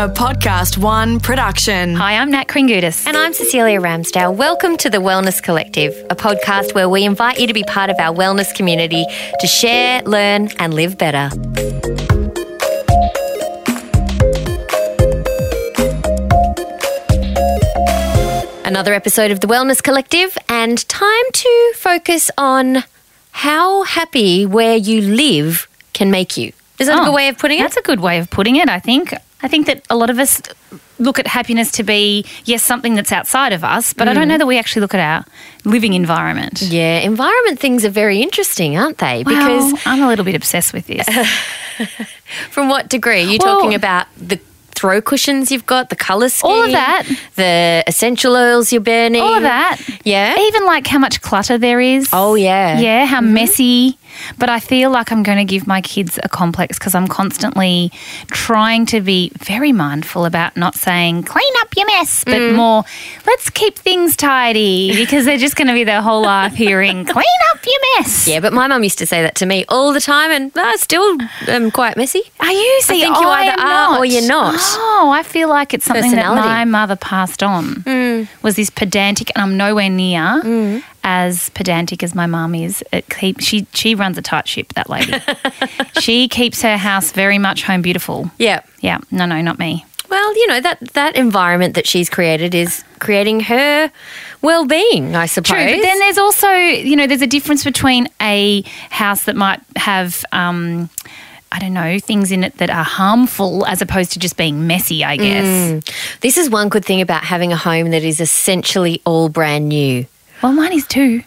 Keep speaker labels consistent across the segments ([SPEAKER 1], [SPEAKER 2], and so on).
[SPEAKER 1] A PodcastOne production.
[SPEAKER 2] Hi, I'm Nat Kringoudis.
[SPEAKER 3] And I'm Cecelia Ramsdale. Welcome to the Wellness Collective, a podcast where we invite you to be part of our wellness community to share, learn, and live better. Another episode of the Wellness Collective, and time to focus on how happy where you live can make you. Is that a
[SPEAKER 2] Oh,
[SPEAKER 3] good way of putting it?
[SPEAKER 2] That's a good way of putting it, I think. I think that a lot of us look at happiness to be, yes, something that's outside of us, but I don't mm. know that we actually look at our living environment.
[SPEAKER 3] Yeah, environment things are very interesting, aren't they? Because
[SPEAKER 2] I'm a little bit obsessed with this.
[SPEAKER 3] from what degree? You're
[SPEAKER 2] Well-
[SPEAKER 3] talking about the throw cushions you've got, the colour scheme,
[SPEAKER 2] All of that.
[SPEAKER 3] the essential oils you're burning,
[SPEAKER 2] All of that.
[SPEAKER 3] Yeah.
[SPEAKER 2] Even like how much clutter there is.
[SPEAKER 3] Oh yeah.
[SPEAKER 2] Yeah, how mm-hmm. messy. But I feel like I'm going to give my kids a complex because I'm constantly trying to be very mindful about not saying clean up your mess, but
[SPEAKER 3] Mm.
[SPEAKER 2] more let's keep things tidy because they're just going to be their whole life hearing clean up your mess.
[SPEAKER 3] Yeah, but my mum used to say that to me all the time, and I still am quite messy.
[SPEAKER 2] Are you? See,
[SPEAKER 3] think you
[SPEAKER 2] I
[SPEAKER 3] either are or you're not.
[SPEAKER 2] Oh, I feel like it's something that my mother passed on.
[SPEAKER 3] Mm.
[SPEAKER 2] Was this pedantic, and I'm nowhere near as pedantic as my mum is. It keep she she runs a tight ship. That lady. she keeps her house very much home beautiful.
[SPEAKER 3] Yeah.
[SPEAKER 2] Yeah, no, no, not me.
[SPEAKER 3] Well, you know that that environment that she's created is creating her well-being, I suppose.
[SPEAKER 2] True, but then there's also you know there's a difference between a house that might have. Um, I don't know, things in it that are harmful as opposed to just being messy, I guess.
[SPEAKER 3] Mm. this is one good thing about having a home that is essentially all brand new.
[SPEAKER 2] Well, mine is two.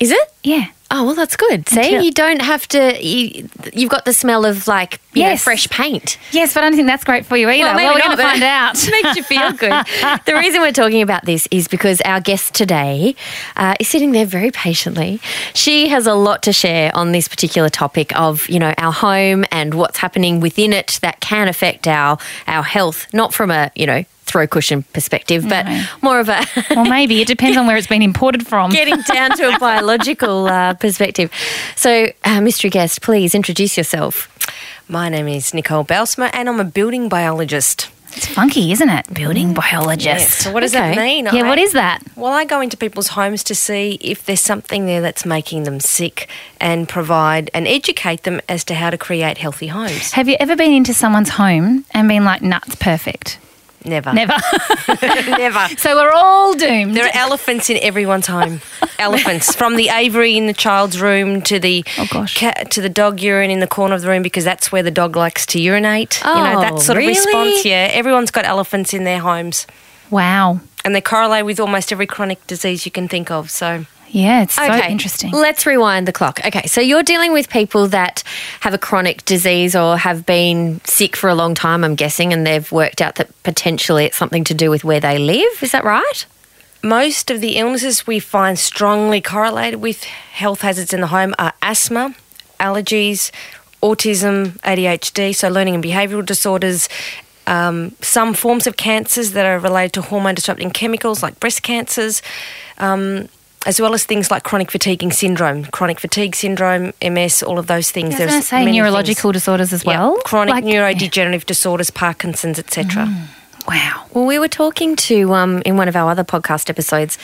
[SPEAKER 3] Is it?
[SPEAKER 2] Yeah.
[SPEAKER 3] Oh well, that's good. See,
[SPEAKER 2] Until-
[SPEAKER 3] you don't have to. You, you've got the smell of like you know,
[SPEAKER 2] Yes.
[SPEAKER 3] fresh paint.
[SPEAKER 2] Yes, but I don't think that's great for you either. Well,
[SPEAKER 3] maybe
[SPEAKER 2] we're
[SPEAKER 3] not,
[SPEAKER 2] going to
[SPEAKER 3] but
[SPEAKER 2] find out.
[SPEAKER 3] It makes you feel good. the reason we're talking about this is because our guest today uh, is sitting there very patiently. She has a lot to share on this particular topic of you know our home and what's happening within it that can affect our our health, not from a you know throw cushion perspective, but
[SPEAKER 2] No.
[SPEAKER 3] more of a
[SPEAKER 2] well, maybe it depends on where it's been imported from.
[SPEAKER 3] getting down to a biological uh, perspective. So, uh, mystery guest, please introduce yourself.
[SPEAKER 4] My name is Nicole Bijlsma and I'm a building biologist.
[SPEAKER 2] It's funky, isn't it? Building biologist.
[SPEAKER 4] Yes. So what does that mean?
[SPEAKER 2] Yeah,
[SPEAKER 4] I-
[SPEAKER 2] what is that?
[SPEAKER 4] Well, I go into people's homes to see if there's something there that's making them sick and provide and educate them as to how to create healthy homes.
[SPEAKER 2] Have you ever been into someone's home and been like, nuts, perfect?
[SPEAKER 4] Never.
[SPEAKER 2] Never.
[SPEAKER 4] Never.
[SPEAKER 2] so we're all doomed.
[SPEAKER 4] There are elephants in everyone's home. elephants from the aviary in the child's room to the
[SPEAKER 2] Oh, gosh.
[SPEAKER 4] cat to the dog urine in the corner of the room because that's where the dog likes to urinate. you know
[SPEAKER 3] Oh,
[SPEAKER 4] that sort oh,
[SPEAKER 3] really?
[SPEAKER 4] of response. Yeah, everyone's got elephants in their homes,
[SPEAKER 2] wow.
[SPEAKER 4] and they correlate with almost every chronic disease you can think of. So
[SPEAKER 2] Yeah, it's so
[SPEAKER 3] Okay,
[SPEAKER 2] interesting.
[SPEAKER 3] Let's rewind the clock. Okay, so you're dealing with people that have a chronic disease or have been sick for a long time, I'm guessing, and they've worked out that potentially it's something to do with where they live. Is that right?
[SPEAKER 4] Most of the illnesses we find strongly correlated with health hazards in the home are asthma, allergies, autism, ADHD, so learning and behavioural disorders, um, some forms of cancers that are related to hormone disrupting chemicals like breast cancers. Um, as well as things like chronic fatiguing syndrome, chronic fatigue syndrome, MS, all of those things.
[SPEAKER 2] I was going to
[SPEAKER 4] There's
[SPEAKER 2] say
[SPEAKER 4] many
[SPEAKER 2] neurological
[SPEAKER 4] things.
[SPEAKER 2] disorders as
[SPEAKER 4] Yeah,
[SPEAKER 2] well.
[SPEAKER 4] chronic
[SPEAKER 2] Like-
[SPEAKER 4] neurodegenerative disorders, Parkinson's, etc.
[SPEAKER 2] Wow.
[SPEAKER 3] Well, we were talking to, um, in one of our other podcast episodes,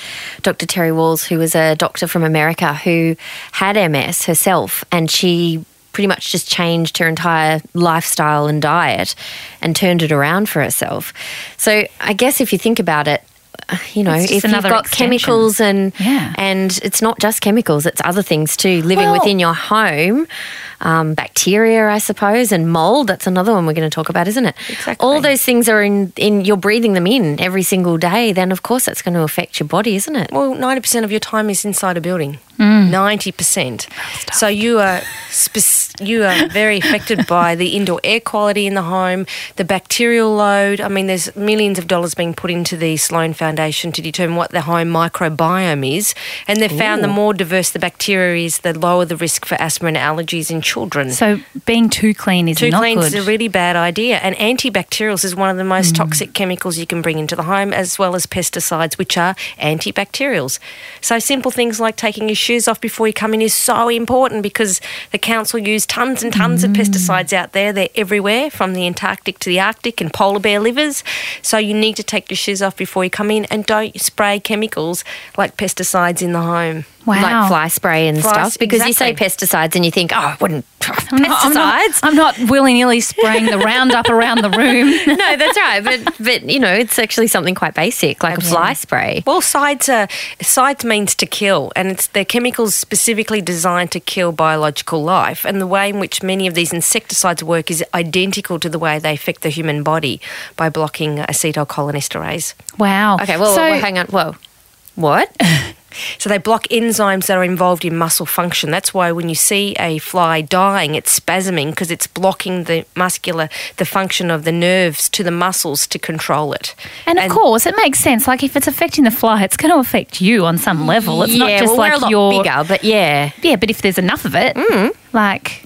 [SPEAKER 3] Dr. Terry Wahls, who was a doctor from America who had MS herself, and she pretty much just changed her entire lifestyle and diet and turned it around for herself. So I guess if you think about it, Uh, you know, if you've got
[SPEAKER 2] extension.
[SPEAKER 3] chemicals and
[SPEAKER 2] Yeah.
[SPEAKER 3] and it's not just chemicals, it's other things too living
[SPEAKER 2] Well-
[SPEAKER 3] within your home, um, bacteria, I suppose, and mold. That's another one we're going to talk about, isn't it?
[SPEAKER 4] Exactly.
[SPEAKER 3] All those things are in in you're breathing them in every single day. Then of course that's going to affect your body, isn't it?
[SPEAKER 4] Well, ninety percent of your time is inside a building.
[SPEAKER 2] Mm.
[SPEAKER 4] Ninety percent. So you are spec- you are very affected by the indoor air quality in the home, the bacterial load. I mean, there's millions of dollars being put into the Sloan Foundation to determine what the home microbiome is, and they've found the more diverse the bacteria is, the lower the risk for asthma and allergies in children.
[SPEAKER 2] So being too clean is
[SPEAKER 4] Too clean
[SPEAKER 2] good.
[SPEAKER 4] is a really bad idea. And antibacterials is one of the most mm. toxic chemicals you can bring into the home, as well as pesticides, which are antibacterials. So simple things like taking your shoes off before you come in is so important because the council use tons and tons of mm. pesticides out there. They're everywhere, from the Antarctic to the Arctic and polar bear livers. So you need to take your shoes off before you come in and don't spray chemicals like pesticides in the home.
[SPEAKER 2] wow.
[SPEAKER 3] Like fly spray and
[SPEAKER 4] Fly-
[SPEAKER 3] stuff. Because you say pesticides and you think, oh, I wouldn't.
[SPEAKER 2] I'm not, I'm not,
[SPEAKER 3] pesticides.
[SPEAKER 2] I'm not willy nilly spraying the Roundup around the room.
[SPEAKER 3] no, that's right. But, but, you know, it's actually something quite basic, like a fly spray.
[SPEAKER 4] Well, sides are sides means to kill, and it's they're chemicals specifically designed to kill biological life. And the way in which many of these insecticides work is identical to the way they affect the human body by blocking acetylcholinesterase.
[SPEAKER 2] Wow.
[SPEAKER 3] Okay, well,
[SPEAKER 2] so,
[SPEAKER 3] well, hang on. Whoa. What?
[SPEAKER 4] So they block enzymes that are involved in muscle function. That's why when you see a fly dying, it's spasming because it's blocking the muscular, the function of the nerves to the muscles to control it.
[SPEAKER 2] and of course, it makes sense. Like if it's affecting the fly, it's going to affect you on some level. It's not just
[SPEAKER 3] well,
[SPEAKER 2] like
[SPEAKER 3] we're a lot
[SPEAKER 2] your
[SPEAKER 3] bigger, but yeah.
[SPEAKER 2] yeah. But if there's enough of it, mm. like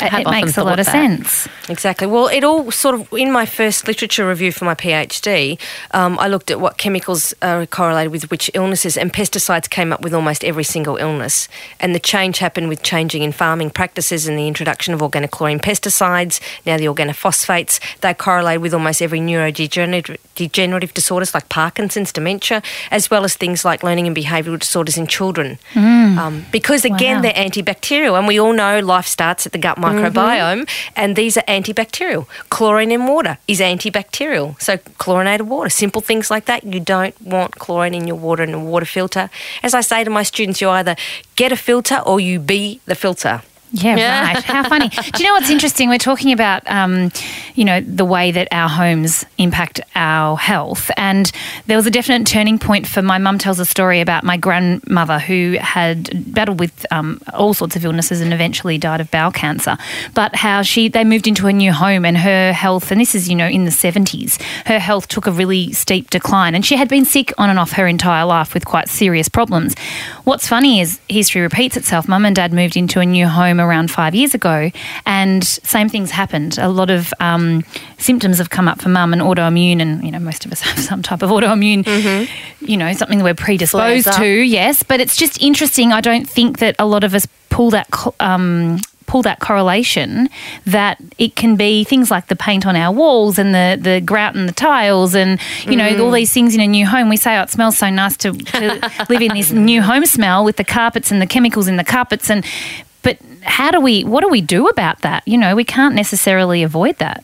[SPEAKER 2] it, makes a lot of
[SPEAKER 3] that.
[SPEAKER 2] sense.
[SPEAKER 4] Exactly. Well, it all sort of, in my first literature review for my PhD, um, I looked at what chemicals are correlated with which illnesses, and pesticides came up with almost every single illness. And the change happened with changing in farming practices and the introduction of organochlorine pesticides, now the organophosphates. They correlate with almost every neurodegenerative disorders like Parkinson's, dementia, as well as things like learning and behavioural disorders in children. Um, because, again,
[SPEAKER 2] Wow.
[SPEAKER 4] they're antibacterial, and we all know life starts at the gut microbiome, mm-hmm. and these are antibacterial. Chlorine in water is antibacterial. So, chlorinated water, simple things like that. You don't want chlorine in your water in a water filter. As I say to my students, you either get a filter or you be the filter.
[SPEAKER 2] Yeah,
[SPEAKER 3] Yeah.
[SPEAKER 2] right. How funny. Do you know what's interesting? We're talking about, um, you know, the way that our homes impact our health. And there was a definite turning point for my mum tells a story about my grandmother who had battled with um, all sorts of illnesses and eventually died of bowel cancer. But how she, they moved into a new home and her health, and this is, you know, in the 70s, her health took a really steep decline. And she had been sick on and off her entire life with quite serious problems. What's funny is history repeats itself. Mum and dad moved into a new home around five years ago, and same things happened. A lot of um, symptoms have come up for mum and autoimmune, and you know most of us have some type of autoimmune. You know, something that we're predisposed to. Yes, but it's just interesting. I don't think that a lot of us pull that. Um, pull that correlation that it can be things like the paint on our walls and the the grout and the tiles and you know all these things in a new home we say oh it smells so nice to, to live in this new home smell with the carpets and the chemicals in the carpets and but how do we what do we do about that you know we can't necessarily avoid that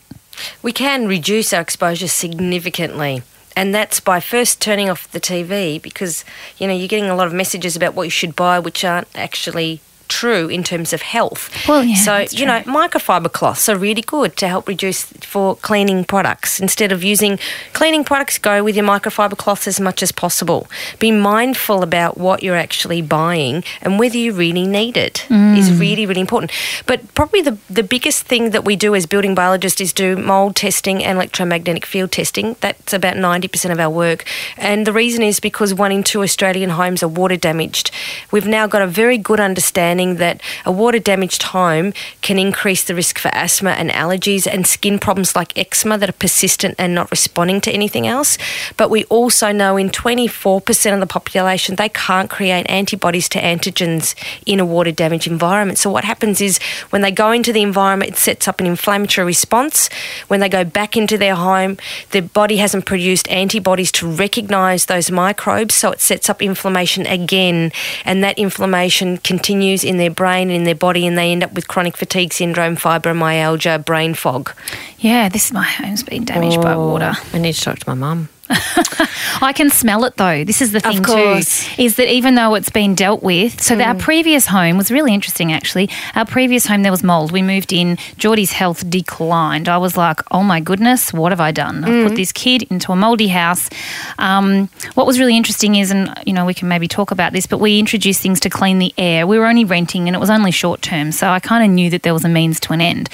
[SPEAKER 4] We can reduce our exposure significantly. And that's by first turning off the TV because, you know, you're getting a lot of messages about what you should buy which aren't actually true in terms of health.
[SPEAKER 2] Well, yeah,
[SPEAKER 4] so, you know, microfiber cloths are really good to help reduce for cleaning products. Instead of using cleaning products, go with your microfiber cloths as much as possible. Be mindful about what you're actually buying and whether you really need it is
[SPEAKER 2] Mm.
[SPEAKER 4] really, really important. But probably the, the biggest thing that we do as building biologists is do mold testing and electromagnetic field testing. That's about 90% of our work. And the reason is because one in two Australian homes are water damaged. We've now got a very good understanding that a water damaged home can increase the risk for asthma and allergies and skin problems like eczema that are persistent and not responding to anything else. But we also know in 24% of the population, they can't create antibodies to antigens in a water damaged environment. So what happens is when they go into the environment, it sets up an inflammatory response. When they go back into their home, their body hasn't produced antibodies to recognize those microbes, so it sets up inflammation again. And that inflammation continues in their brain and in their body, and they end up with chronic fatigue syndrome, fibromyalgia, brain fog.
[SPEAKER 2] yeah this my home's been damaged by oh, water
[SPEAKER 3] I need to talk to my mum.
[SPEAKER 2] I can smell it though. This is the thing
[SPEAKER 3] course.
[SPEAKER 2] too, is that even though it's been dealt with, so our previous home was really interesting actually. Our previous home there was mold. We moved in, Geordie's health declined. I was like, oh my goodness, what have I done? I've put this kid into a moldy house. Um, what was really interesting is, and you know, we can maybe talk about this, but we introduced things to clean the air. We were only renting and it was only short term, so I kind of knew that there was a means to an end.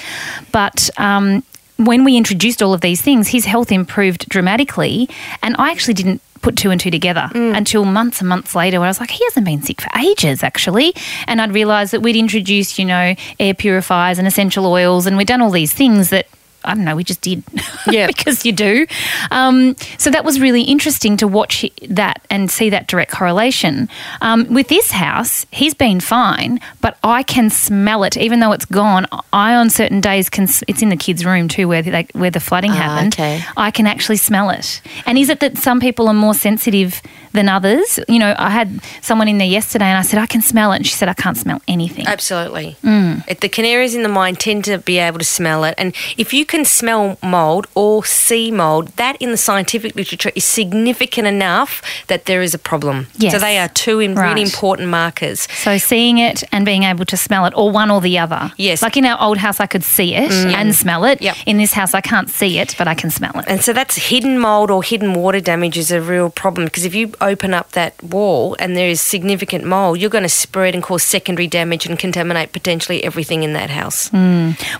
[SPEAKER 2] But um, when we introduced all of these things, his health improved dramatically, and I actually didn't put two and two together mm. until months and months later when I was like, he hasn't been sick for ages, actually. And I'd realised that we'd introduced, you know, air purifiers and essential oils, and we'd done all these things that. I don't know, we just did.
[SPEAKER 3] Yeah.
[SPEAKER 2] because you do. Um, so that was really interesting to watch that and see that direct correlation. Um, with this house, he's been fine, but I can smell it, even though it's gone. I, on certain days, can. It's in the kids' room too, where they, where the flooding
[SPEAKER 3] Ah,
[SPEAKER 2] happened.
[SPEAKER 3] okay.
[SPEAKER 2] I can actually smell it. And is it that some people are more sensitive than others? You know, I had someone in there yesterday, and I said I can smell it, and she said I can't smell anything.
[SPEAKER 4] Absolutely.
[SPEAKER 2] Mm.
[SPEAKER 4] The canaries in the mine tend to be able to smell it. And if you can smell mold or see mold, that in the scientific literature is significant enough that there is a problem.
[SPEAKER 2] Yes.
[SPEAKER 4] So they are two in
[SPEAKER 2] Right.
[SPEAKER 4] really important markers.
[SPEAKER 2] So seeing it and being able to smell it, or one or the other.
[SPEAKER 4] Yes.
[SPEAKER 2] Like in our old house, I could see it and smell it.
[SPEAKER 4] Yep.
[SPEAKER 2] In this house, I can't see it, but I can smell it.
[SPEAKER 4] And so that's hidden mold or hidden water damage is a real problem because if you open up that wall and there is significant mold, you're going to spread and cause secondary damage and contaminate potentially everything in that house.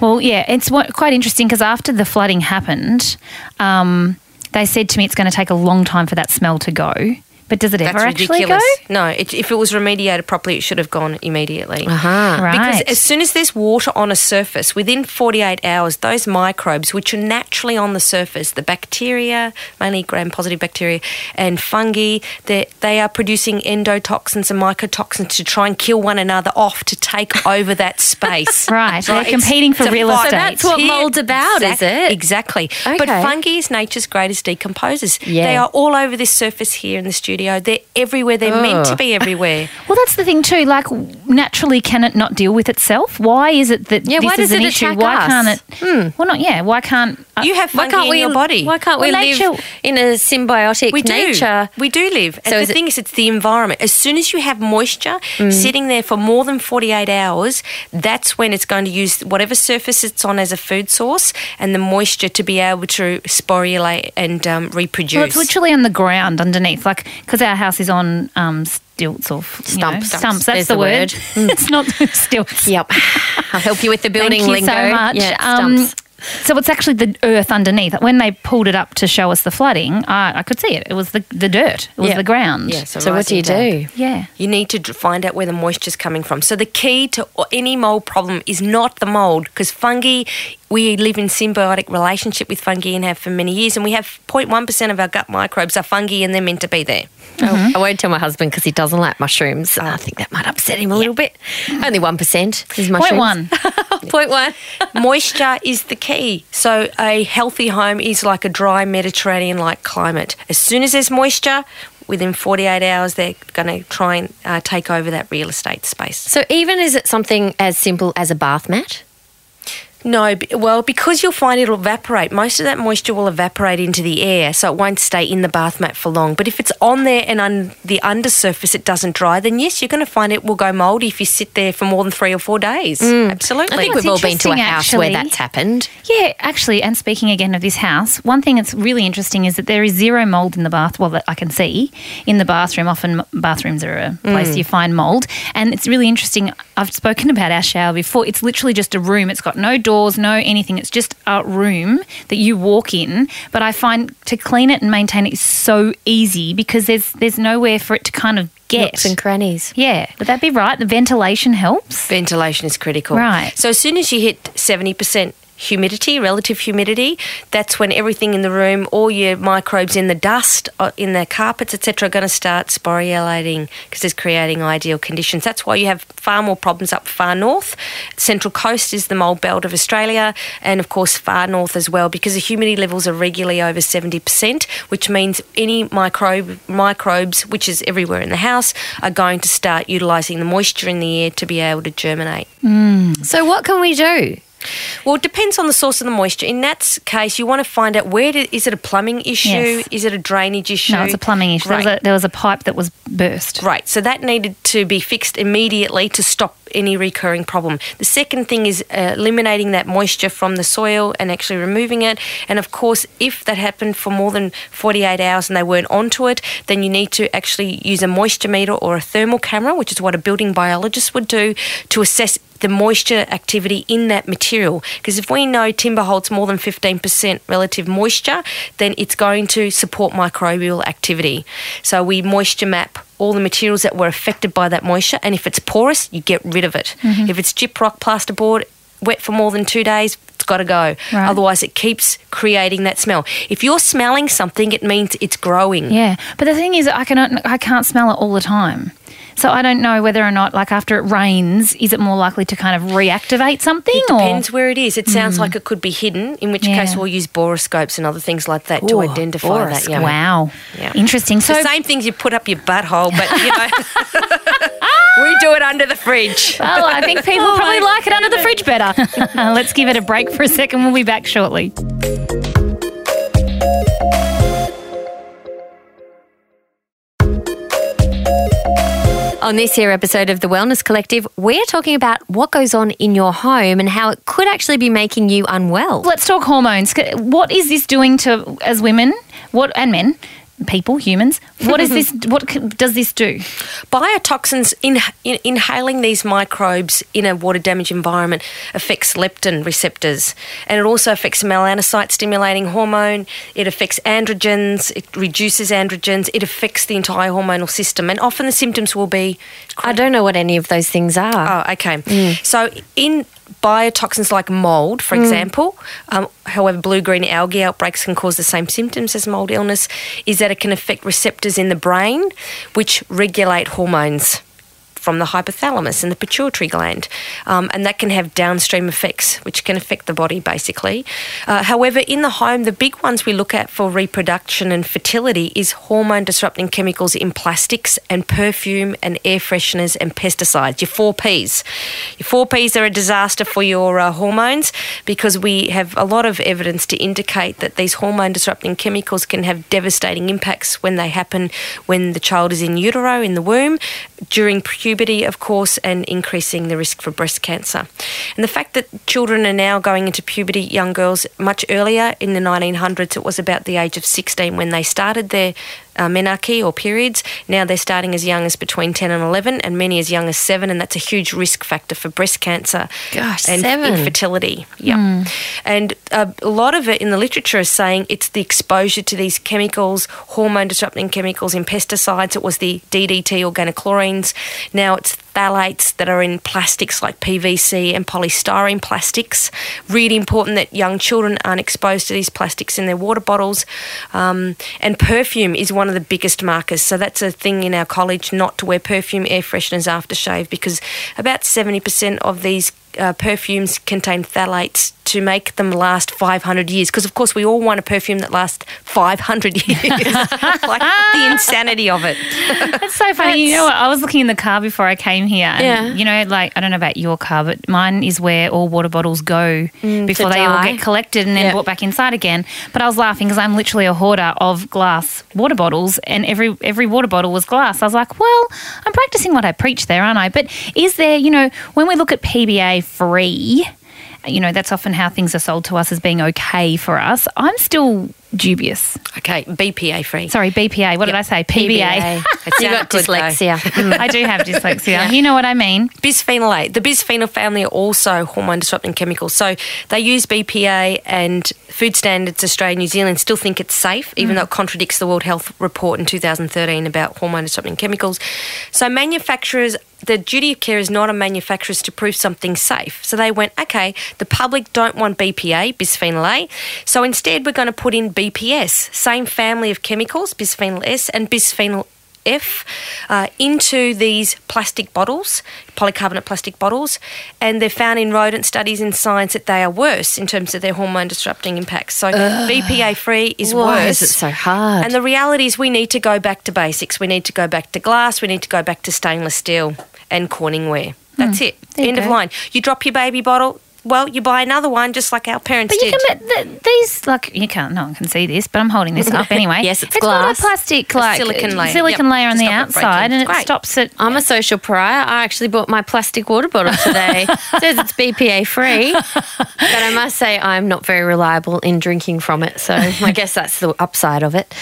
[SPEAKER 2] Well, yeah, it's what, quite interesting because after the flooding happened, um, they said to me it's going to take a long time for that smell to go. But does it ever
[SPEAKER 4] That's
[SPEAKER 2] actually
[SPEAKER 4] ridiculous.
[SPEAKER 2] go?
[SPEAKER 4] No, it, if it was remediated properly, it should have gone immediately.
[SPEAKER 3] Aha.
[SPEAKER 2] Right.
[SPEAKER 4] Because as soon as there's water on a surface, within 48 hours, those microbes, which are naturally on the surface, the bacteria, mainly gram-positive bacteria, and fungi, they they are producing endotoxins and mycotoxins to try and kill one another off to take over that space.
[SPEAKER 2] Right, So
[SPEAKER 4] they're
[SPEAKER 2] competing for real
[SPEAKER 4] fight.
[SPEAKER 2] estate.
[SPEAKER 3] that's what mold's about, is it?
[SPEAKER 4] Exactly. But fungi is nature's greatest decomposers.
[SPEAKER 3] Yeah.
[SPEAKER 4] They are all over this surface here in the studio. They're everywhere. They're meant to be everywhere.
[SPEAKER 2] Well, that's the thing too. Like, naturally, can it not deal with itself? Why is it that
[SPEAKER 3] Yeah,
[SPEAKER 2] this
[SPEAKER 3] why
[SPEAKER 2] is
[SPEAKER 3] does
[SPEAKER 2] an
[SPEAKER 3] it
[SPEAKER 2] issue? why
[SPEAKER 3] us?
[SPEAKER 2] can't it? Well, not yeah. Why can't uh,
[SPEAKER 4] You have
[SPEAKER 3] Why can't
[SPEAKER 4] in
[SPEAKER 3] we?
[SPEAKER 4] your body.
[SPEAKER 3] Why can't we
[SPEAKER 2] Well,
[SPEAKER 3] live
[SPEAKER 2] nature-
[SPEAKER 3] in a symbiotic
[SPEAKER 4] We do.
[SPEAKER 3] nature?
[SPEAKER 4] We do live. And
[SPEAKER 3] So
[SPEAKER 4] the
[SPEAKER 3] it-
[SPEAKER 4] thing is, it's the environment. As soon as you have moisture
[SPEAKER 3] Mm.
[SPEAKER 4] sitting there for more than 48 hours, that's when it's going to use whatever surface it's on as a food source and the moisture to be able to sporulate and um, reproduce.
[SPEAKER 2] Well, it's literally on the ground underneath, like because our house is on um, stilts or you know,
[SPEAKER 3] Stumps.
[SPEAKER 2] stumps. That's
[SPEAKER 3] There's
[SPEAKER 2] the,
[SPEAKER 3] the
[SPEAKER 2] word.
[SPEAKER 3] word.
[SPEAKER 2] it's not stilts.
[SPEAKER 3] Yep. I'll help you with the building
[SPEAKER 2] Thank you
[SPEAKER 3] lingo.
[SPEAKER 2] so much.
[SPEAKER 3] Yeah,
[SPEAKER 2] Um,
[SPEAKER 3] stumps.
[SPEAKER 2] so it's actually the earth underneath. When they pulled it up to show us the flooding, I, I could see it. It was the, the dirt. It was
[SPEAKER 3] Yeah.
[SPEAKER 2] the ground.
[SPEAKER 4] Yeah,
[SPEAKER 3] so what do you do?
[SPEAKER 4] damp.
[SPEAKER 2] Yeah.
[SPEAKER 4] You need to find out where the moisture's coming from. So the key to any mold problem is not the mold because fungi, we live in symbiotic relationship with fungi and have for many years, and we have 0.1% of our gut microbes are fungi and they're meant to be there.
[SPEAKER 3] I won't tell my husband because he doesn't like mushrooms. I think that might upset him a little bit. Only one percent is mushrooms.
[SPEAKER 2] Point one.
[SPEAKER 3] Point one.
[SPEAKER 4] Moisture is the key. So a healthy home is like a dry Mediterranean-like climate. As soon as there's moisture, within 48 hours, they're going to try and uh, take over that real estate space.
[SPEAKER 3] So even is it something as simple as a bath mat?
[SPEAKER 4] No, well, because you'll find it'll evaporate. Most of that moisture will evaporate into the air, so it won't stay in the bath mat for long. But if it's on there and on the undersurface it doesn't dry, then yes, you're going to find it will go mouldy if you sit there for more than three or four days. Mm. Absolutely.
[SPEAKER 3] I think we've all been to a
[SPEAKER 2] interesting,
[SPEAKER 3] house where that's happened.
[SPEAKER 2] Yeah, actually, and speaking again of this house, one thing that's really interesting is that there is zero mold in the bath. Well, that I can see in the bathroom. Often bathrooms are a place mm. you find mold, and it's really interesting. I've spoken about our shower before. It's literally just a room. It's got no doors, no anything. It's just a room that you walk in. But I find to clean it and maintain it is so easy because there's there's nowhere for it to kind of get.
[SPEAKER 3] Nooks and crannies.
[SPEAKER 2] yeah, would that be right? The ventilation helps.
[SPEAKER 4] Ventilation is critical.
[SPEAKER 2] Right.
[SPEAKER 4] So as soon as you hit 70% humidity, relative humidity, that's when everything in the room, all your microbes in the dust, uh, in the carpets, etc., are going to start sporulating because it's creating ideal conditions. That's why you have far more problems up far north. Central coast is the mold belt of Australia, and of course far north as well, because the humidity levels are regularly over 70%, which means any microbe microbes, which is everywhere in the house, are going to start utilising the moisture in the air to be able to germinate.
[SPEAKER 3] So what can we do?
[SPEAKER 4] Well, it depends on the source of the moisture. In that case, you want to find out where did, is it a plumbing issue?
[SPEAKER 2] Yes.
[SPEAKER 4] Is it a drainage issue?
[SPEAKER 2] No, it's a plumbing issue. There, was a, there was a pipe that was burst.
[SPEAKER 4] Right, so that needed to be fixed immediately to stop any recurring problem. The second thing is uh, eliminating that moisture from the soil and actually removing it. And of course, if that happened for more than 48 hours and they weren't onto it, then you need to actually use a moisture meter or a thermal camera, which is what a building biologist would do, to assess the moisture activity in that material. Because if we know timber holds more than 15% relative moisture, then it's going to support microbial activity. So we moisture map all the materials that were affected by that moisture, and if it's porous, you get rid of it. Mm-hmm. If it's gyprock, plasterboard, wet for more than two days, it's got to go.
[SPEAKER 2] Right.
[SPEAKER 4] Otherwise, it keeps creating that smell. If you're smelling something, it means it's growing.
[SPEAKER 2] Yeah, but the thing is, I cannot, I can't smell it all the time. So I don't know whether or not, like after it rains, is it more likely to kind of reactivate something?
[SPEAKER 4] It depends where it is. It sounds like it could be hidden, in which
[SPEAKER 2] Mm. Yeah.
[SPEAKER 4] case we'll use borescopes and other things like that to
[SPEAKER 3] Ooh,
[SPEAKER 4] identify that. Yeah.
[SPEAKER 2] wow,
[SPEAKER 4] Yeah.
[SPEAKER 2] interesting. So
[SPEAKER 4] the same things you put up your butthole, but you know, we do it under the fridge.
[SPEAKER 2] Well, I think people probably like it under the fridge better. Let's give it a break for a second. We'll be back shortly.
[SPEAKER 3] On this here episode of The Wellness Collective, we're talking about what goes on in your home and how it could actually be making you unwell.
[SPEAKER 2] Let's talk hormones. What is this doing to as women? What and men? People, humans. What is this? What does this do?
[SPEAKER 4] Biotoxins, in, in, inhaling these microbes in a water damaged environment affects leptin receptors and it also affects melanocyte stimulating hormone. It affects androgens, it reduces androgens, it affects the entire hormonal system. And often the symptoms will be
[SPEAKER 3] I don't know what any of those things are.
[SPEAKER 4] Oh, okay. Mm. So in biotoxins like mold, for example, um, however, blue green algae outbreaks can cause the same symptoms as mold illness, is that it can affect receptors in the brain which regulate hormones. From the hypothalamus and the pituitary gland, um, and that can have downstream effects, which can affect the body basically. Uh, however, in the home, the big ones we look at for reproduction and fertility is hormone disrupting chemicals in plastics and perfume and air fresheners and pesticides. Your four Ps. Your four Ps are a disaster for your uh, hormones because we have a lot of evidence to indicate that these hormone disrupting chemicals can have devastating impacts when they happen when the child is in utero, in the womb, during puberty, of course, and increasing the risk for breast cancer. And the fact that children are now going into puberty, young girls, much earlier in the 1900s, it was about the age of 16 when they started their uh, menarche or periods. Now they're starting as young as between 10 and 11, and many as young as 7, and that's a huge risk factor for breast cancer
[SPEAKER 3] Gosh,
[SPEAKER 4] and
[SPEAKER 3] seven.
[SPEAKER 4] infertility. Yeah. And uh, a lot of it in the literature is saying it's the exposure to these chemicals, hormone disrupting chemicals in pesticides. It was the DDT organochlorines. Now it's phthalates that are in plastics like PVC and polystyrene plastics. Really important that young children aren't exposed to these plastics in their water bottles. Um, and perfume is one of the biggest markers. So that's a thing in our college not to wear perfume, air fresheners, aftershave, because about 70% of these uh, perfumes contain phthalates to make them last 500 years. Because, of course, we all want a perfume that lasts 500 years. like the insanity of it.
[SPEAKER 2] It's so funny. You know what? I was looking in the car before I came here. And,
[SPEAKER 3] Yeah.
[SPEAKER 2] You know, like, I don't know about your car, but mine is where all water bottles go before they all get collected and then
[SPEAKER 3] Yeah.
[SPEAKER 2] brought back inside again. But I was laughing because I'm literally a hoarder of glass water bottles and every every water bottle was glass. I was like, well, I'm practicing what I preach there, aren't I? But is there, you know, when we look at PBA free, you know, that's often how things are sold to us as being okay for us. I'm still dubious.
[SPEAKER 4] Okay, BPA free.
[SPEAKER 2] Sorry, BPA. What did I say? PBA.
[SPEAKER 4] It
[SPEAKER 3] you got
[SPEAKER 4] sounded good, though.
[SPEAKER 3] dyslexia.
[SPEAKER 2] I do have dyslexia. You know what I mean?
[SPEAKER 4] Bisphenol A. The bisphenol family are also hormone disrupting chemicals. So they use BPA and Food Standards Australia New Zealand still think it's safe, even mm. though it contradicts the World Health Report in 2013 about hormone disrupting chemicals. So manufacturers the duty of care is not on manufacturers to prove something safe. So they went, okay, the public don't want BPA, bisphenol A, so instead we're going to put in BPS, same family of chemicals, bisphenol S and bisphenol F uh, into these plastic bottles, polycarbonate plastic bottles, and they've found in rodent studies in science that they are worse in terms of their hormone disrupting impacts. So BPA free is
[SPEAKER 3] Why
[SPEAKER 4] worse.
[SPEAKER 3] is it so hard?
[SPEAKER 4] And the reality is, we need to go back to basics. We need to go back to glass. We need to go back to stainless steel and Corningware. That's
[SPEAKER 2] hmm. it. There you
[SPEAKER 4] End of
[SPEAKER 2] go.
[SPEAKER 4] line. You drop your baby bottle. Well, you buy another one, just like our parents did.
[SPEAKER 2] But you can th- these like you can't no one can see this, but I'm holding this up anyway.
[SPEAKER 3] Yes, it's
[SPEAKER 2] got
[SPEAKER 3] glass.
[SPEAKER 2] a plastic like
[SPEAKER 4] silicone layer.
[SPEAKER 2] silicone
[SPEAKER 4] Yep.
[SPEAKER 2] layer on
[SPEAKER 4] To
[SPEAKER 2] the
[SPEAKER 4] stop it
[SPEAKER 2] outside, and it
[SPEAKER 4] Great.
[SPEAKER 2] stops it.
[SPEAKER 3] I'm a social pariah. I actually bought my plastic water bottle today. it says it's BPA free, but I must say I'm not very reliable in drinking from it. So I guess that's the upside of it.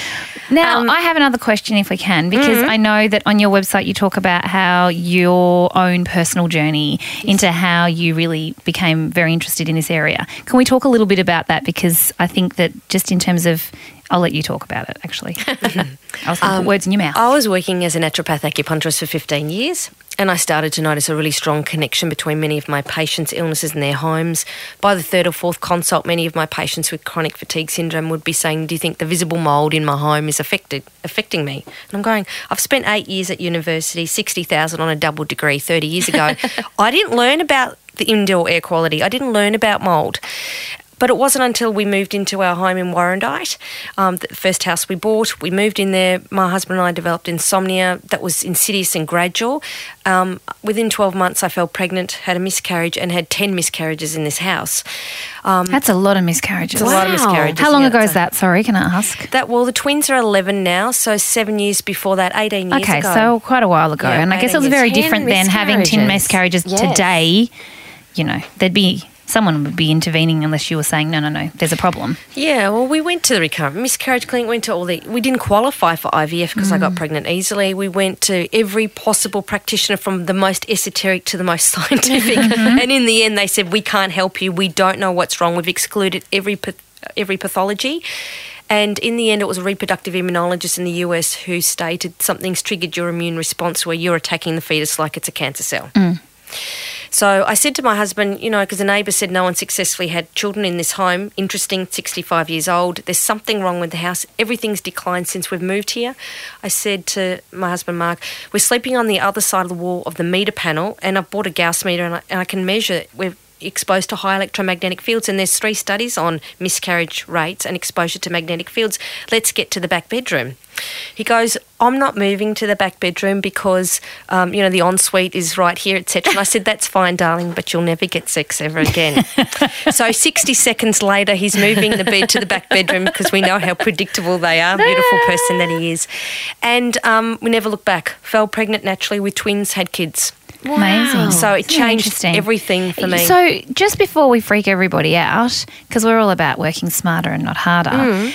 [SPEAKER 2] Now,
[SPEAKER 3] Um,
[SPEAKER 2] I have another question if we can, because
[SPEAKER 4] Mm-hmm.
[SPEAKER 2] I know that on your website you talk about how your own personal journey into how you really became very interested in this area. Can we talk a little bit about that? Because I think that just in terms of, I'll let you talk about it actually. I was put um, words in your mouth.
[SPEAKER 4] I was working as a naturopath acupuncturist for 15 years, and I started to notice a really strong connection between many of my patients' illnesses and their homes. By the third or fourth consult, many of my patients with chronic fatigue syndrome would be saying, "Do you think the visible mold in my home is affected affecting me?" And I'm going, "I've spent eight years at university, 60,000 on a double degree 30 years ago. I didn't learn about the indoor air quality. I didn't learn about mold." But it wasn't until we moved into our home in Warrandyte, um, the first house we bought. We moved in there. My husband and I developed insomnia that was insidious and gradual. Um, within 12 months, I fell pregnant, had a miscarriage, and had 10 miscarriages in this house. Um,
[SPEAKER 2] That's a lot of miscarriages.
[SPEAKER 4] it's a lot of miscarriages.
[SPEAKER 2] How long
[SPEAKER 4] yeah,
[SPEAKER 2] ago is that? Sorry, can I ask?
[SPEAKER 4] That well, the twins are 11 now, so seven years before that, 18 years
[SPEAKER 2] Okay,
[SPEAKER 4] ago.
[SPEAKER 2] so quite a while ago.
[SPEAKER 4] Yeah,
[SPEAKER 2] and I guess it was very different
[SPEAKER 3] 10
[SPEAKER 2] then having 10
[SPEAKER 3] miscarriages.
[SPEAKER 2] miscarriages
[SPEAKER 3] Yes.
[SPEAKER 2] today. You know, there'd be someone would be intervening unless you were saying, no, no, no, there's a problem.
[SPEAKER 4] Yeah, well, we went to the recovery miscarriage clinic, went to all the. We didn't qualify for IVF because I got mm. pregnant easily. We went to every possible practitioner from the most esoteric to the most scientific. Mm-hmm. and in the end, they said, We can't help you. We don't know what's wrong. We've excluded every, every pathology. And in the end, it was a reproductive immunologist in the US who stated something's triggered your immune response where you're attacking the fetus like it's a cancer cell. Mm. So I said to my husband, you know, because the neighbour said no one successfully had children in this home. Interesting, 65 years old. There's something wrong with the house. Everything's declined since we've moved here. I said to my husband, Mark, we're sleeping on the other side of the wall of the meter panel, and I've bought a Gauss meter and I, and I can measure. We're exposed to high electromagnetic fields, and there's three studies on miscarriage rates and exposure to magnetic fields. Let's get to the back bedroom. He goes, I'm not moving to the back bedroom because, um, you know, the ensuite is right here, etc. And I said, that's fine, darling, but you'll never get sex ever again. so 60 seconds later, he's moving the bed to the back bedroom because we know how predictable they are. Beautiful person that he is. And um, we never looked back. Fell pregnant naturally with twins, had kids.
[SPEAKER 2] Amazing.
[SPEAKER 4] So it changed everything for me.
[SPEAKER 2] So, just before we freak everybody out, because we're all about working smarter and not harder,
[SPEAKER 4] Mm.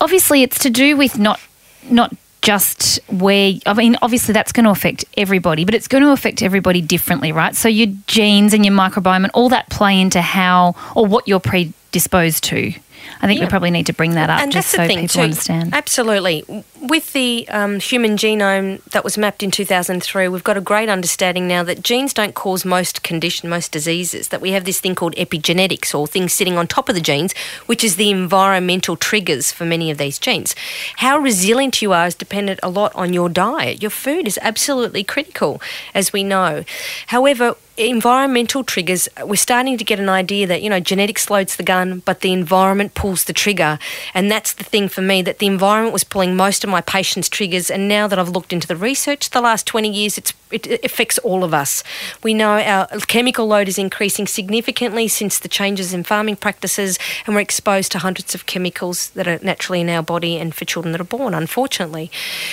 [SPEAKER 2] obviously it's to do with not not just where I mean obviously that's going to affect everybody but it's going to affect everybody differently right? So your genes and your microbiome and all that play into how or what you're predisposed to I think we probably need to bring that up
[SPEAKER 4] and
[SPEAKER 2] just
[SPEAKER 4] that's
[SPEAKER 2] so
[SPEAKER 4] the thing
[SPEAKER 2] people
[SPEAKER 4] too.
[SPEAKER 2] understand
[SPEAKER 4] Absolutely. With the um, human genome that was mapped in 2003, we've got a great understanding now that genes don't cause most condition, most diseases. That we have this thing called epigenetics, or things sitting on top of the genes, which is the environmental triggers for many of these genes. How resilient you are is dependent a lot on your diet. Your food is absolutely critical, as we know. However, environmental triggers, we're starting to get an idea that, you know, genetics loads the gun, but the environment pulls the trigger. And that's the thing for me, that the environment was pulling most of my patients' triggers. And now that I've looked into the research the last 20 years, it's, it affects all of us. We know our chemical load is increasing significantly since the changes in farming practices, and we're exposed to hundreds of chemicals that are naturally in our body and for children that are born, unfortunately.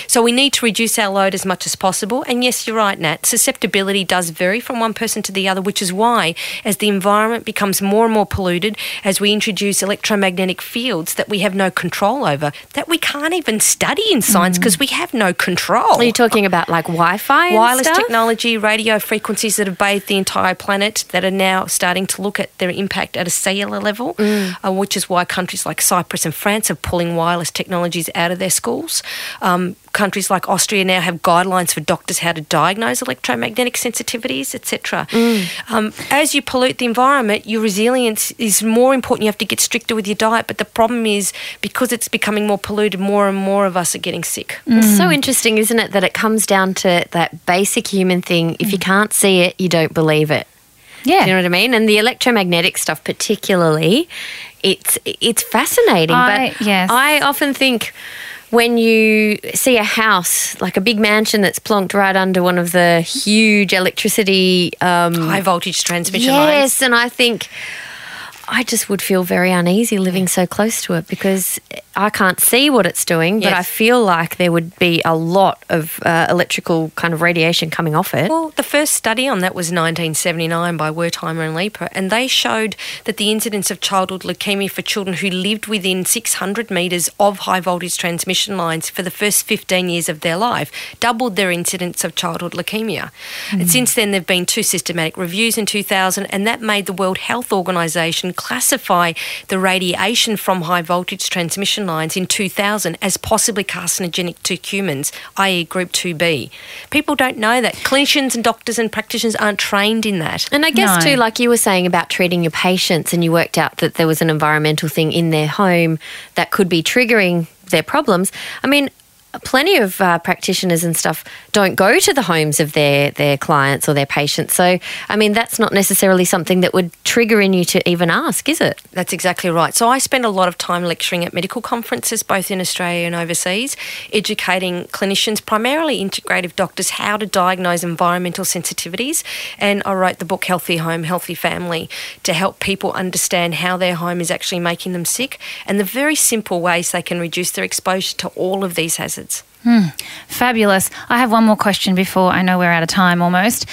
[SPEAKER 4] So we need to reduce our load as much as possible. And yes, you're right, Nat, susceptibility does vary from one person to the other, which is why, as the environment becomes more and more polluted, as we introduce electromagnetic fields that we have no control over, that we can't even study in science mm. because we have no control.
[SPEAKER 3] Are you talking about like Wi-Fi?
[SPEAKER 4] Wireless
[SPEAKER 3] stuff?
[SPEAKER 4] technology, radio frequencies that have bathed the entire planet that are now starting to look at their impact at a cellular level, uh, which is why countries like Cyprus and France are pulling wireless technologies out of their schools. Um, countries like Austria now have guidelines for doctors how to diagnose electromagnetic sensitivities, etc. Mm. Um, as you pollute the environment, your resilience is more important. You have to get stricter with your diet, but the problem is because it's becoming more polluted, more and more of us are getting sick.
[SPEAKER 3] It's so mm. interesting, isn't it, that it comes down to that basic human thing. If you mm. can't see it, you don't believe it.
[SPEAKER 2] yeah
[SPEAKER 3] Do you know what I mean? And the electromagnetic stuff, particularly, it's it's fascinating.
[SPEAKER 2] I-
[SPEAKER 3] but
[SPEAKER 2] yes.
[SPEAKER 3] I often think when you see a house, like a big mansion that's plonked right under one of the huge electricity. Um,
[SPEAKER 4] High voltage transmission lines.
[SPEAKER 3] yes, and I think I just would feel very uneasy living so close to it because I can't see what it's doing, but
[SPEAKER 4] Yes.
[SPEAKER 3] I feel like there would be a lot of uh, electrical kind of radiation coming off it.
[SPEAKER 4] Well, the first study on that was 1979 by Wertheimer and Leeper, and they showed that the incidence of childhood leukemia for children who lived within 600 metres of high voltage transmission lines for the first 15 years of their life doubled their incidence of childhood leukemia. And since then, there have been two systematic reviews in 2000, and that made the World Health Organization classify the radiation from high voltage transmission lines in 2000 as possibly carcinogenic to humans, i.e., group 2B. People don't know that. Clinicians and doctors and practitioners aren't trained in that.
[SPEAKER 3] And I guess
[SPEAKER 2] No.
[SPEAKER 3] too, like you were saying about treating your patients, and you worked out that there was an environmental thing in their home that could be triggering their problems. I mean, plenty of uh, practitioners and stuff don't go to the homes of their their clients or their patients. So, I mean, that's not necessarily something that would trigger in you to even ask, is it?
[SPEAKER 4] That's exactly right. So I spend a lot of time lecturing at medical conferences, both in Australia and overseas, educating clinicians, primarily integrative doctors, how to diagnose environmental sensitivities. And I wrote the book Healthy Home, Healthy Family to help people understand how their home is actually making them sick and the very simple ways they can reduce their exposure to all of these hazards.
[SPEAKER 2] Fabulous. I have one more question before I know we're out of time almost.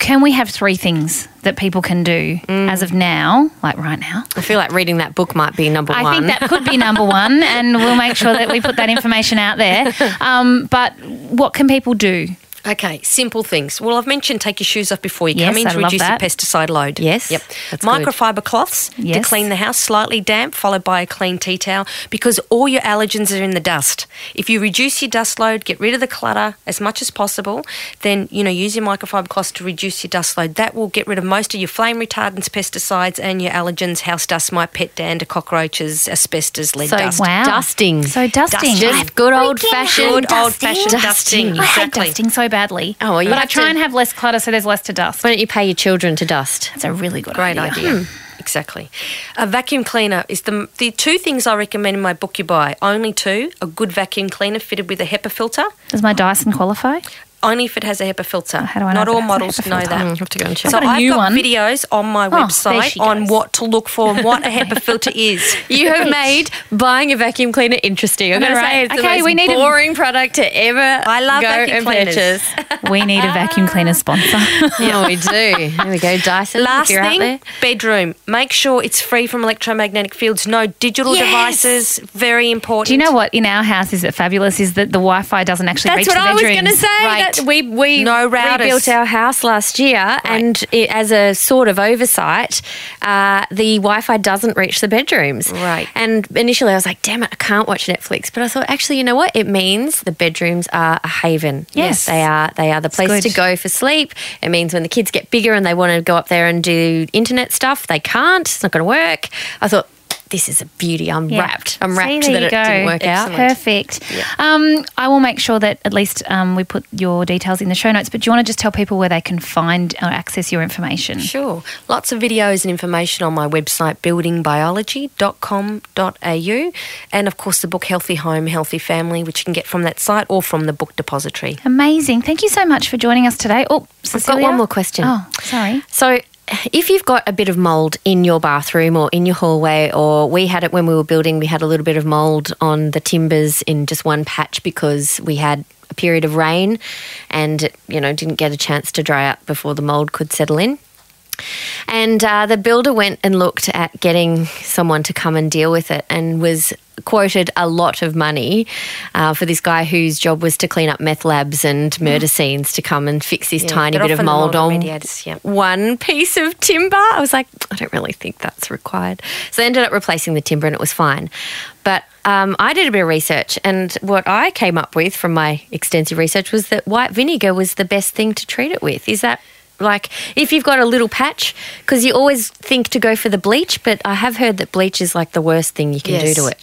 [SPEAKER 2] Can we have three things that people can do as of now, like right now?
[SPEAKER 3] I feel like reading that book might be number
[SPEAKER 2] I
[SPEAKER 3] one.
[SPEAKER 2] I think that could be number one, and we'll make sure that we put that information out there. Um, but what can people do?
[SPEAKER 4] Okay, simple things. Well, I've mentioned take your shoes off before you
[SPEAKER 2] Yes,
[SPEAKER 4] come in
[SPEAKER 2] I
[SPEAKER 4] to reduce
[SPEAKER 2] that.
[SPEAKER 4] your pesticide load.
[SPEAKER 3] Yes,
[SPEAKER 4] Yep.
[SPEAKER 3] that's good.
[SPEAKER 4] Microfiber cloths to clean the house, slightly damp, followed by a clean tea towel, because all your allergens are in the dust. If you reduce your dust load, get rid of the clutter as much as possible, then you know use your microfiber cloths to reduce your dust load. That will get rid of most of your flame retardants, pesticides, and your allergens. House dust, my pet dander, cockroaches, asbestos, lead
[SPEAKER 3] so
[SPEAKER 4] dust.
[SPEAKER 2] Wow.
[SPEAKER 3] dusting.
[SPEAKER 2] So dusting.
[SPEAKER 4] Dusting.
[SPEAKER 3] Just good old-fashioned
[SPEAKER 4] Good old-fashioned dusting.
[SPEAKER 2] I hate dusting so badly.
[SPEAKER 3] Oh, well, you
[SPEAKER 2] but I try
[SPEAKER 3] to-
[SPEAKER 2] and have less clutter so there's less to dust.
[SPEAKER 3] Why don't you pay your children to dust?
[SPEAKER 2] That's a really good idea.
[SPEAKER 4] Great
[SPEAKER 2] idea.
[SPEAKER 4] idea. Hmm. Exactly. A vacuum cleaner is the the two things I recommend in my book you buy. Only two: a good vacuum cleaner fitted with a HEPA filter.
[SPEAKER 2] Does my Dyson qualify?
[SPEAKER 4] Only if it has a HEPA filter.
[SPEAKER 2] How do I know
[SPEAKER 4] Not
[SPEAKER 2] if
[SPEAKER 4] all
[SPEAKER 2] has a
[SPEAKER 4] models
[SPEAKER 2] HEPA
[SPEAKER 4] know
[SPEAKER 2] filter?
[SPEAKER 4] that.
[SPEAKER 3] Mm, have to go and check.
[SPEAKER 4] So
[SPEAKER 2] I've got a
[SPEAKER 4] I've
[SPEAKER 2] new
[SPEAKER 4] got
[SPEAKER 2] one.
[SPEAKER 4] videos on my
[SPEAKER 2] Oh,
[SPEAKER 4] website
[SPEAKER 2] she
[SPEAKER 4] on what to look for and what a HEPA filter is.
[SPEAKER 3] You have made buying a vacuum cleaner interesting. I'm
[SPEAKER 2] I
[SPEAKER 3] going to say
[SPEAKER 2] right?
[SPEAKER 3] it's the
[SPEAKER 2] Okay,
[SPEAKER 3] most
[SPEAKER 2] we need a-
[SPEAKER 3] boring product to ever
[SPEAKER 4] I love
[SPEAKER 3] go
[SPEAKER 4] vacuum
[SPEAKER 3] and
[SPEAKER 4] cleaners.
[SPEAKER 3] purchase.
[SPEAKER 2] We need a vacuum cleaner sponsor.
[SPEAKER 3] yeah, we do. Here we go, Dyson. if
[SPEAKER 4] Last
[SPEAKER 3] you're out there.
[SPEAKER 4] thing, bedroom. Make sure it's free from electromagnetic fields. No digital
[SPEAKER 3] Yes.
[SPEAKER 4] devices. Very important.
[SPEAKER 2] Do you know what in our house is it fabulous? Is that the Wi-Fi doesn't actually
[SPEAKER 3] That's
[SPEAKER 2] reach
[SPEAKER 3] what
[SPEAKER 2] the
[SPEAKER 3] I was going to say.
[SPEAKER 4] Right.
[SPEAKER 3] That we we
[SPEAKER 4] No routers.
[SPEAKER 3] rebuilt our house last year, and it, as a sort of oversight, uh, the Wi-Fi doesn't reach the bedrooms.
[SPEAKER 4] Right.
[SPEAKER 3] And initially, I was like, "Damn it, I can't watch Netflix." But I thought, actually, you know what? It means the bedrooms are a haven.
[SPEAKER 2] Yes.
[SPEAKER 3] they are. They are the place to go for sleep. It means when the kids get bigger and they want to go up there and do internet stuff, they can't. It's not going to work. I thought. This is a beauty. I'm
[SPEAKER 2] Yeah.
[SPEAKER 3] wrapped. I'm wrapped that it didn't
[SPEAKER 2] go.
[SPEAKER 3] work out.
[SPEAKER 2] Perfect. Um, I will make sure that at least um, we put your details in the show notes. But do you want to just tell people where they can find or access your information?
[SPEAKER 4] Sure. Lots of videos and information on my website, buildingbiology.com.au. And of course, the book Healthy Home, Healthy Family, which you can get from that site or from the book depository.
[SPEAKER 2] Amazing. Thank you so much for joining us today. Oh,
[SPEAKER 3] I've
[SPEAKER 2] Cecelia?
[SPEAKER 3] got one more question.
[SPEAKER 2] Oh, sorry.
[SPEAKER 3] So, if you've got a bit of mold in your bathroom or in your hallway, or we had it when we were building, we had a little bit of mold on the timbers in just one patch because we had a period of rain and it, you know, didn't get a chance to dry out before the mold could settle in. And uh, the builder went and looked at getting someone to come and deal with it and was quoted a lot of money uh, for this guy whose job was to clean up meth labs and murder scenes to come and fix this
[SPEAKER 4] Yeah,
[SPEAKER 3] tiny bit of mold on
[SPEAKER 4] yep.
[SPEAKER 3] one piece of timber. I was like, I don't really think that's required. So they ended up replacing the timber and it was fine. But um, I did a bit of research, and what I came up with from my extensive research was that white vinegar was the best thing to treat it with. Is that like if you've got a little patch? Because you always think to go for the bleach, but I have heard that bleach is like the worst thing you can do to it.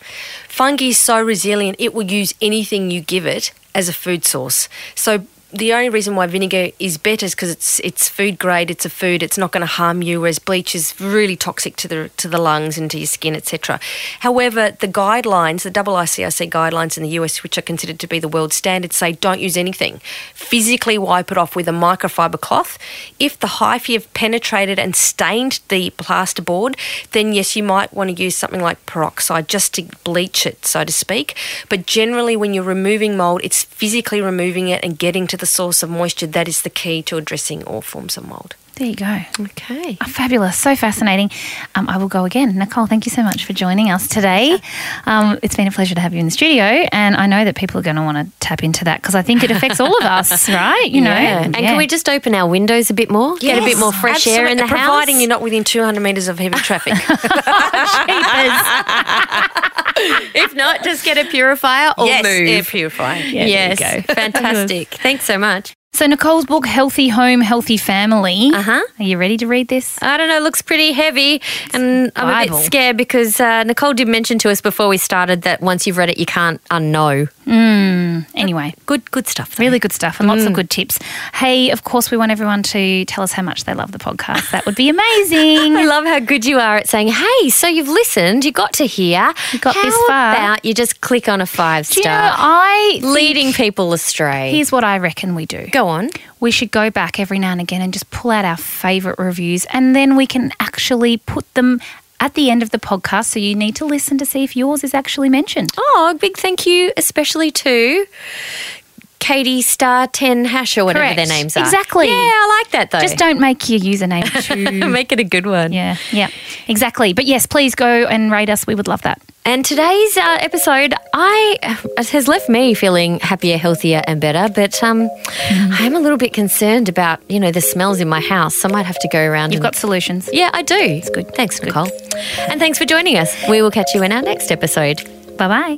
[SPEAKER 4] Fungi is so resilient, it will use anything you give it as a food source. So the only reason why vinegar is better is because it's it's food grade. It's a food. It's not going to harm you. Whereas bleach is really toxic to the to the lungs and to your skin, etc. However, the guidelines, the double ICRC guidelines in the US, which are considered to be the world standard, say don't use anything. Physically wipe it off with a microfiber cloth. If the hyphae have penetrated and stained the plasterboard, then yes, you might want to use something like peroxide just to bleach it, so to speak. But generally, when you're removing mold, it's physically removing it and getting to the source of moisture. That is the key to addressing all forms of mold.
[SPEAKER 2] There you go.
[SPEAKER 3] Okay.
[SPEAKER 2] Oh, fabulous. So fascinating. Um, I will go again. Nicole, thank you so much for joining us today. Um, it's been a pleasure to have you in the studio. And I know that people are going to want to tap into that because I think it affects all of us, right? You know?
[SPEAKER 3] Yeah. And
[SPEAKER 2] Yeah.
[SPEAKER 3] can we just open our windows a bit more? Get a bit more fresh air in the
[SPEAKER 4] absolutely,
[SPEAKER 3] house?
[SPEAKER 4] Providing you're not within 200 metres of heavy traffic.
[SPEAKER 3] if not, just get a purifier or
[SPEAKER 4] yes,
[SPEAKER 3] move.
[SPEAKER 4] air purifier.
[SPEAKER 2] Yeah, there you
[SPEAKER 3] yes.
[SPEAKER 2] go.
[SPEAKER 3] Fantastic. Thanks so much.
[SPEAKER 2] So, Nicole's book, Healthy Home, Healthy Family.
[SPEAKER 3] Uh-huh.
[SPEAKER 2] Are you ready to read this?
[SPEAKER 3] I don't know, it looks pretty heavy. And I'm a bit scared because uh, Nicole did mention to us before we started that once you've read it, you can't unknow.
[SPEAKER 2] Anyway,
[SPEAKER 3] Good, good stuff. though.
[SPEAKER 2] really good stuff and lots
[SPEAKER 3] Mm.
[SPEAKER 2] of good tips. Hey, of course, we want everyone to tell us how much they love the podcast. That would be amazing.
[SPEAKER 3] I love how good you are at saying, "Hey, so you've listened, you got to hear,
[SPEAKER 2] You got
[SPEAKER 3] how
[SPEAKER 2] this far."
[SPEAKER 3] About you just click on a five
[SPEAKER 2] Do you know,
[SPEAKER 3] star,
[SPEAKER 2] I
[SPEAKER 3] leading people astray."
[SPEAKER 2] Here's what I reckon we do.
[SPEAKER 3] Go on.
[SPEAKER 2] We should go back every now and again and just pull out our favourite reviews, and then we can actually put them at the end of the podcast. So you need to listen to see if yours is actually mentioned.
[SPEAKER 3] Oh, big thank you, especially to Katie Star Ten Hash or whatever
[SPEAKER 2] Correct.
[SPEAKER 3] their names are.
[SPEAKER 2] Exactly.
[SPEAKER 3] Yeah, I like that though.
[SPEAKER 2] Just don't make your username too.
[SPEAKER 3] make it a good one.
[SPEAKER 2] yeah, yeah, exactly. But yes, please go and rate us. We would love that.
[SPEAKER 3] And today's uh, episode, I has left me feeling happier, healthier, and better. But um,
[SPEAKER 2] Mm-hmm.
[SPEAKER 3] I am a little bit concerned about you know the smells in my house. So I might have to go around.
[SPEAKER 2] You've
[SPEAKER 3] and-
[SPEAKER 2] got solutions.
[SPEAKER 3] yeah, I do. It's
[SPEAKER 2] good.
[SPEAKER 3] Thanks,
[SPEAKER 2] Good.
[SPEAKER 3] Nicole. And thanks for joining us. We will catch you in our next episode.
[SPEAKER 2] Bye bye.